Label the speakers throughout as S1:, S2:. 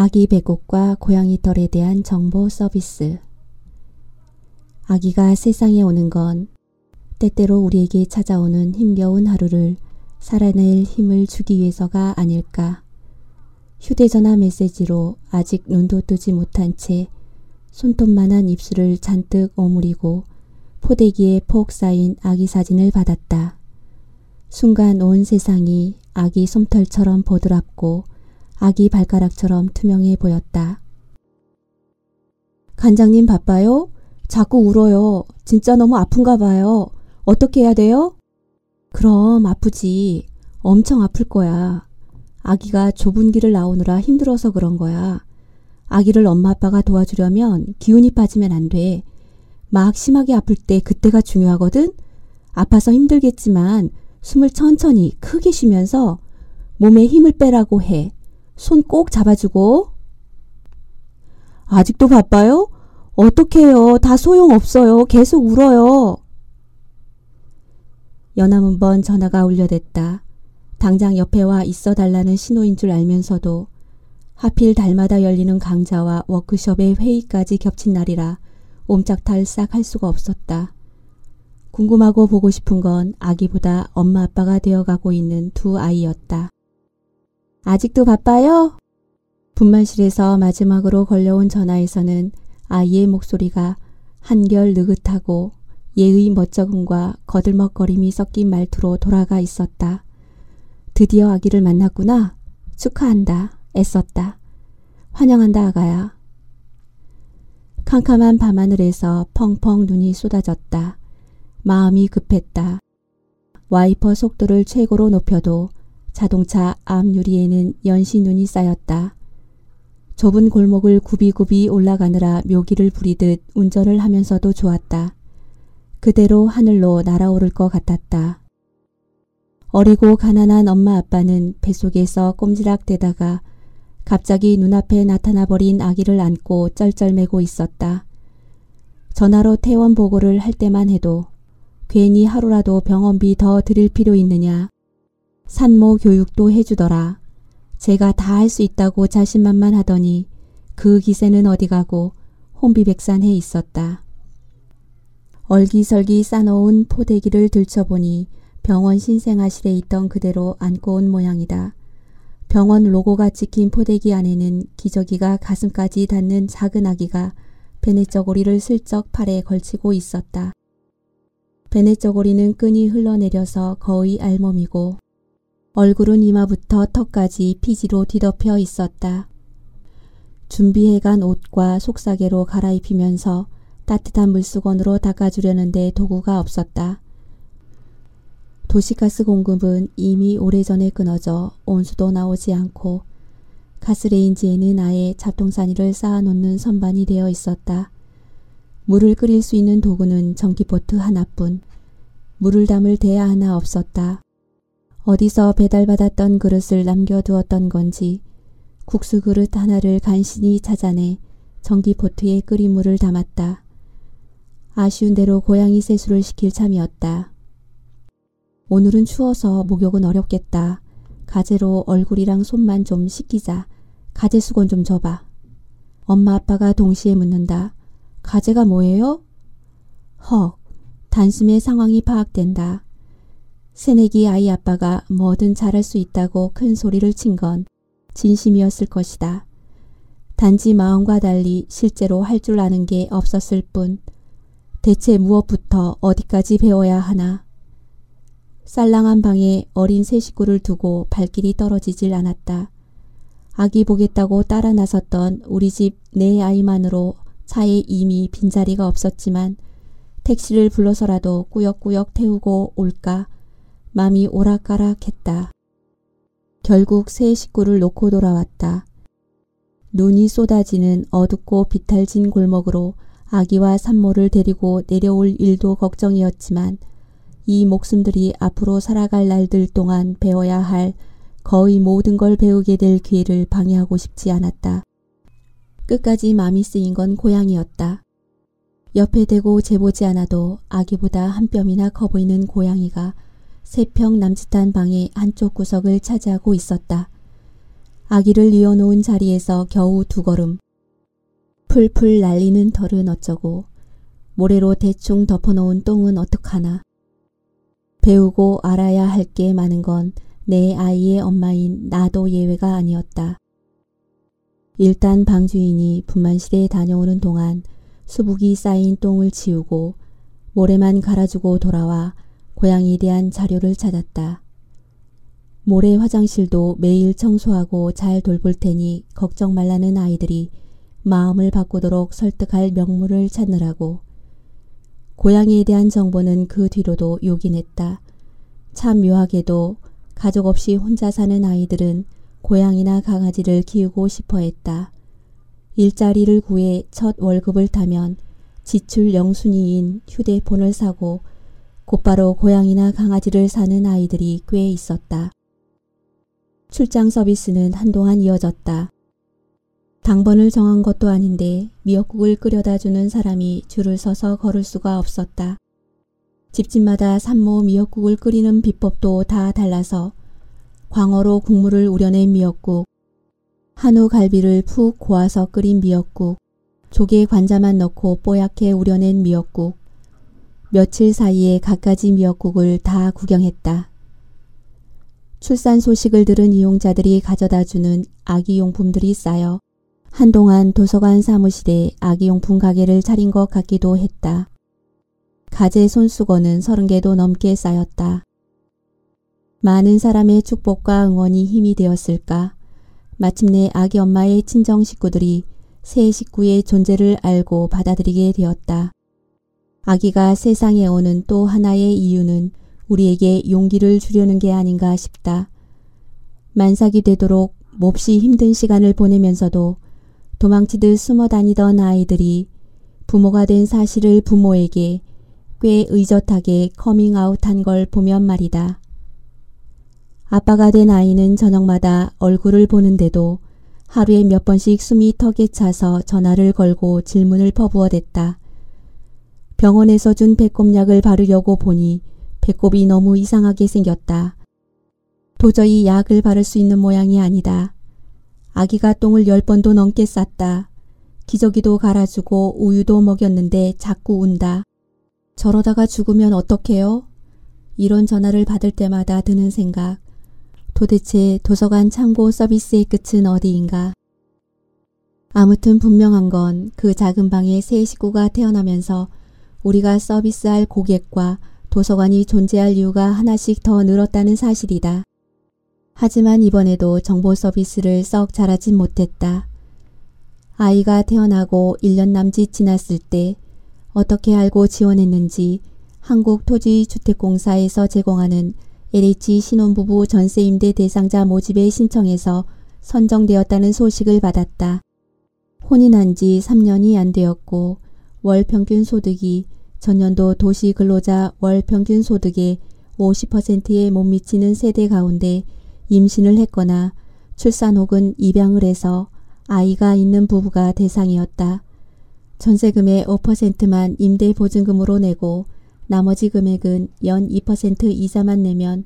S1: 아기 배꼽과 고양이 털에 대한 정보 서비스. 아기가 세상에 오는 건 때때로 우리에게 찾아오는 힘겨운 하루를 살아낼 힘을 주기 위해서가 아닐까. 휴대전화 메시지로 아직 눈도 뜨지 못한 채 손톱만한 입술을 잔뜩 오므리고 포대기에 폭 쌓인 아기 사진을 받았다. 순간 온 세상이 아기 솜털처럼 보드랍고 아기 발가락처럼 투명해 보였다. 간장님 바빠요? 자꾸 울어요. 진짜 너무 아픈가 봐요. 어떻게 해야 돼요? 그럼 아프지. 엄청 아플 거야. 아기가 좁은 길을 나오느라 힘들어서 그런 거야. 아기를 엄마 아빠가 도와주려면 기운이 빠지면 안 돼. 막 심하게 아플 때 그때가 중요하거든? 아파서 힘들겠지만 숨을 천천히 크게 쉬면서 몸에 힘을 빼라고 해. 손 꼭 잡아주고. 아직도 바빠요? 어떡해요. 다 소용없어요. 계속 울어요. 연암은번 전화가 울려댔다. 당장 옆에 와 있어 달라는 신호인 줄 알면서도 하필 달마다 열리는 강좌와 워크숍의 회의까지 겹친 날이라 옴짝달싹 할 수가 없었다. 궁금하고 보고 싶은 건 아기보다 엄마 아빠가 되어가고 있는 두 아이였다. 아직도 바빠요? 분만실에서 마지막으로 걸려온 전화에서는 아이의 목소리가 한결 느긋하고 예의 멋쩍음과 거들먹거림이 섞인 말투로 돌아가 있었다. 드디어 아기를 만났구나. 축하한다. 애썼다. 환영한다 아가야. 캄캄한 밤하늘에서 펑펑 눈이 쏟아졌다. 마음이 급했다. 와이퍼 속도를 최고로 높여도 자동차 앞 유리에는 연시 눈이 쌓였다. 좁은 골목을 굽이굽이 올라가느라 묘기를 부리듯 운전을 하면서도 좋았다. 그대로 하늘로 날아오를 것 같았다. 어리고 가난한 엄마 아빠는 뱃속에서 꼼지락대다가 갑자기 눈앞에 나타나 버린 아기를 안고 쩔쩔매고 있었다. 전화로 퇴원 보고를 할 때만 해도 괜히 하루라도 병원비 더 드릴 필요 있느냐. 산모 교육도 해주더라. 제가 다 할 수 있다고 자신만만 하더니 그 기세는 어디 가고 혼비백산해 있었다. 얼기설기 싸놓은 포대기를 들춰보니 병원 신생아실에 있던 그대로 안고 온 모양이다. 병원 로고가 찍힌 포대기 안에는 기저귀가 가슴까지 닿는 작은 아기가 베네저고리를 슬쩍 팔에 걸치고 있었다. 베네저고리는 끈이 흘러내려서 거의 알몸이고 얼굴은 이마부터 턱까지 피지로 뒤덮여 있었다. 준비해간 옷과 속사계로 갈아입히면서 따뜻한 물수건으로 닦아주려는데 도구가 없었다. 도시가스 공급은 이미 오래전에 끊어져 온수도 나오지 않고 가스레인지에는 아예 잡동사니를 쌓아놓는 선반이 되어 있었다. 물을 끓일 수 있는 도구는 전기포트 하나뿐. 물을 담을 대야 하나 없었다. 어디서 배달받았던 그릇을 남겨두었던 건지 국수 그릇 하나를 간신히 찾아내 전기포트에 끓인 물을 담았다. 아쉬운 대로 고양이 세수를 시킬 참이었다. 오늘은 추워서 목욕은 어렵겠다. 가재로 얼굴이랑 손만 좀 씻기자. 가재 수건 좀 줘봐. 엄마 아빠가 동시에 묻는다. 가재가 뭐예요? 헉, 단숨에 상황이 파악된다. 새내기 아이 아빠가 뭐든 잘할 수 있다고 큰 소리를 친 건 진심이었을 것이다. 단지 마음과 달리 실제로 할 줄 아는 게 없었을 뿐 대체 무엇부터 어디까지 배워야 하나. 쌀랑한 방에 어린 새 식구를 두고 발길이 떨어지질 않았다. 아기 보겠다고 따라 나섰던 우리 집네 아이만으로 차에 이미 빈자리가 없었지만 택시를 불러서라도 꾸역꾸역 태우고 올까 맘이 오락가락했다. 결국 새 식구를 놓고 돌아왔다. 눈이 쏟아지는 어둡고 비탈진 골목으로 아기와 산모를 데리고 내려올 일도 걱정이었지만 이 목숨들이 앞으로 살아갈 날들 동안 배워야 할 거의 모든 걸 배우게 될 기회를 방해하고 싶지 않았다. 끝까지 마음이 쓰인 건 고양이였다. 옆에 대고 재보지 않아도 아기보다 한 뼘이나 커 보이는 고양이가 세 평 남짓한 방의 한쪽 구석을 차지하고 있었다. 아기를 뉘어놓은 자리에서 겨우 두 걸음. 풀풀 날리는 털은 어쩌고 모래로 대충 덮어놓은 똥은 어떡하나. 배우고 알아야 할 게 많은 건 내 아이의 엄마인 나도 예외가 아니었다. 일단 방주인이 분만실에 다녀오는 동안 수북이 쌓인 똥을 치우고 모래만 갈아주고 돌아와 고양이에 대한 자료를 찾았다. 모래 화장실도 매일 청소하고 잘 돌볼 테니 걱정 말라는 아이들이 마음을 바꾸도록 설득할 명물을 찾느라고. 고양이에 대한 정보는 그 뒤로도 요긴했다. 참 묘하게도 가족 없이 혼자 사는 아이들은 고양이나 강아지를 키우고 싶어 했다. 일자리를 구해 첫 월급을 타면 지출 영순위인 휴대폰을 사고 곧바로 고양이나 강아지를 사는 아이들이 꽤 있었다. 출장 서비스는 한동안 이어졌다. 당번을 정한 것도 아닌데 미역국을 끓여다 주는 사람이 줄을 서서 걸을 수가 없었다. 집집마다 산모 미역국을 끓이는 비법도 다 달라서 광어로 국물을 우려낸 미역국, 한우 갈비를 푹 고아서 끓인 미역국, 조개 관자만 넣고 뽀얗게 우려낸 미역국, 며칠 사이에 갖가지 미역국을 다 구경했다. 출산 소식을 들은 이용자들이 가져다 주는 아기용품들이 쌓여 한동안 도서관 사무실에 아기용품 가게를 차린 것 같기도 했다. 가재 손수건은 서른 개도 넘게 쌓였다. 많은 사람의 축복과 응원이 힘이 되었을까. 마침내 아기 엄마의 친정 식구들이 새 식구의 존재를 알고 받아들이게 되었다. 아기가 세상에 오는 또 하나의 이유는 우리에게 용기를 주려는 게 아닌가 싶다. 만삭이 되도록 몹시 힘든 시간을 보내면서도 도망치듯 숨어 다니던 아이들이 부모가 된 사실을 부모에게 꽤 의젓하게 커밍아웃한 걸 보면 말이다. 아빠가 된 아이는 저녁마다 얼굴을 보는데도 하루에 몇 번씩 숨이 턱에 차서 전화를 걸고 질문을 퍼부어댔다. 병원에서 준 배꼽약을 바르려고 보니 배꼽이 너무 이상하게 생겼다. 도저히 약을 바를 수 있는 모양이 아니다. 아기가 똥을 열 번도 넘게 쌌다. 기저귀도 갈아주고 우유도 먹였는데 자꾸 운다. 저러다가 죽으면 어떡해요? 이런 전화를 받을 때마다 드는 생각. 도대체 도서관 참고 서비스의 끝은 어디인가? 아무튼 분명한 건 그 작은 방에 새 식구가 태어나면서 우리가 서비스할 고객과 도서관이 존재할 이유가 하나씩 더 늘었다는 사실이다. 하지만 이번에도 정보 서비스를 썩 잘하진 못했다. 아이가 태어나고 1년 남짓 지났을 때 어떻게 알고 지원했는지 한국토지주택공사에서 제공하는 LH 신혼부부 전세임대 대상자 모집에 신청해서 선정되었다는 소식을 받았다. 혼인한 지 3년이 안 되었고 월 평균 소득이 전년도 도시 근로자 월 평균 소득의 50%에 못 미치는 세대 가운데 임신을 했거나 출산 혹은 입양을 해서 아이가 있는 부부가 대상이었다. 전세금의 5%만 임대보증금으로 내고 나머지 금액은 연 2% 이자만 내면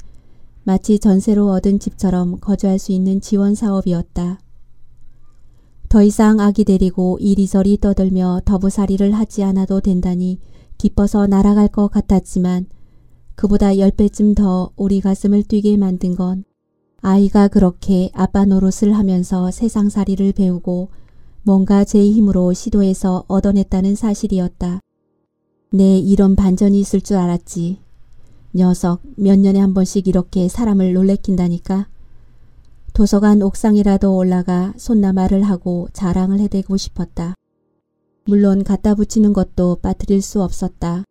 S1: 마치 전세로 얻은 집처럼 거주할 수 있는 지원 사업이었다. 더 이상 아기 데리고 이리저리 떠들며 더부살이를 하지 않아도 된다니 기뻐서 날아갈 것 같았지만 그보다 10배쯤 더 우리 가슴을 뛰게 만든 건 아이가 그렇게 아빠 노릇을 하면서 세상살이를 배우고 뭔가 제 힘으로 시도해서 얻어냈다는 사실이었다. 내 이런 반전이 있을 줄 알았지. 녀석 몇 년에 한 번씩 이렇게 사람을 놀래킨다니까. 도서관 옥상이라도 올라가 손나말을 하고 자랑을 해대고 싶었다. 물론 갖다 붙이는 것도 빠뜨릴 수 없었다.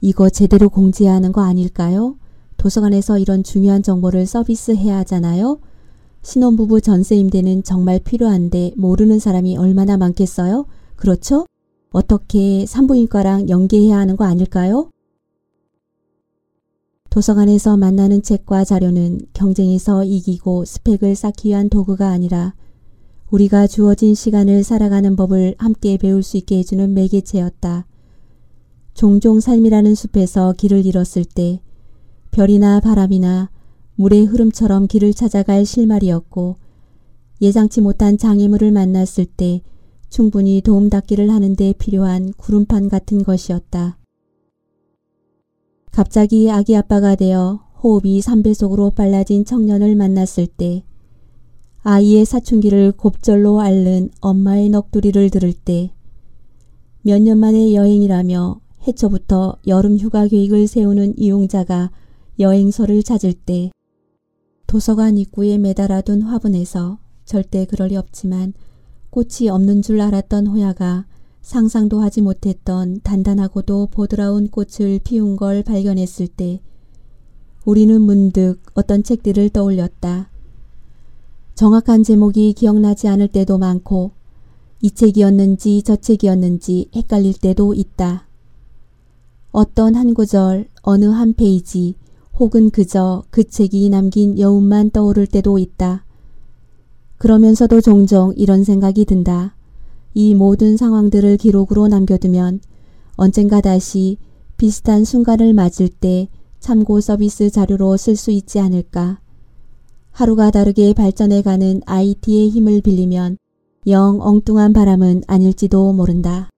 S1: 이거 제대로 공지해야 하는 거 아닐까요? 도서관에서 이런 중요한 정보를 서비스해야 하잖아요. 신혼부부 전세 임대는 정말 필요한데 모르는 사람이 얼마나 많겠어요? 그렇죠? 어떻게 산부인과랑 연계해야 하는 거 아닐까요? 도서관에서 만나는 책과 자료는 경쟁에서 이기고 스펙을 쌓기 위한 도구가 아니라 우리가 주어진 시간을 살아가는 법을 함께 배울 수 있게 해주는 매개체였다. 종종 삶이라는 숲에서 길을 잃었을 때 별이나 바람이나 물의 흐름처럼 길을 찾아갈 실마리였고 예상치 못한 장애물을 만났을 때 충분히 도움닫기를 하는데 필요한 구름판 같은 것이었다. 갑자기 아기 아빠가 되어 호흡이 3배속으로 빨라진 청년을 만났을 때 아이의 사춘기를 곱절로 앓는 엄마의 넋두리를 들을 때 몇 년 만의 여행이라며 해초부터 여름 휴가 계획을 세우는 이용자가 여행소를 찾을 때 도서관 입구에 매달아둔 화분에서 절대 그럴 리 없지만 꽃이 없는 줄 알았던 호야가 상상도 하지 못했던 단단하고도 보드라운 꽃을 피운 걸 발견했을 때 우리는 문득 어떤 책들을 떠올렸다. 정확한 제목이 기억나지 않을 때도 많고 이 책이었는지 저 책이었는지 헷갈릴 때도 있다. 어떤 한 구절, 어느 한 페이지, 혹은 그저 그 책이 남긴 여운만 떠오를 때도 있다. 그러면서도 종종 이런 생각이 든다. 이 모든 상황들을 기록으로 남겨두면 언젠가 다시 비슷한 순간을 맞을 때 참고 서비스 자료로 쓸 수 있지 않을까. 하루가 다르게 발전해가는 IT의 힘을 빌리면 영 엉뚱한 바람은 아닐지도 모른다.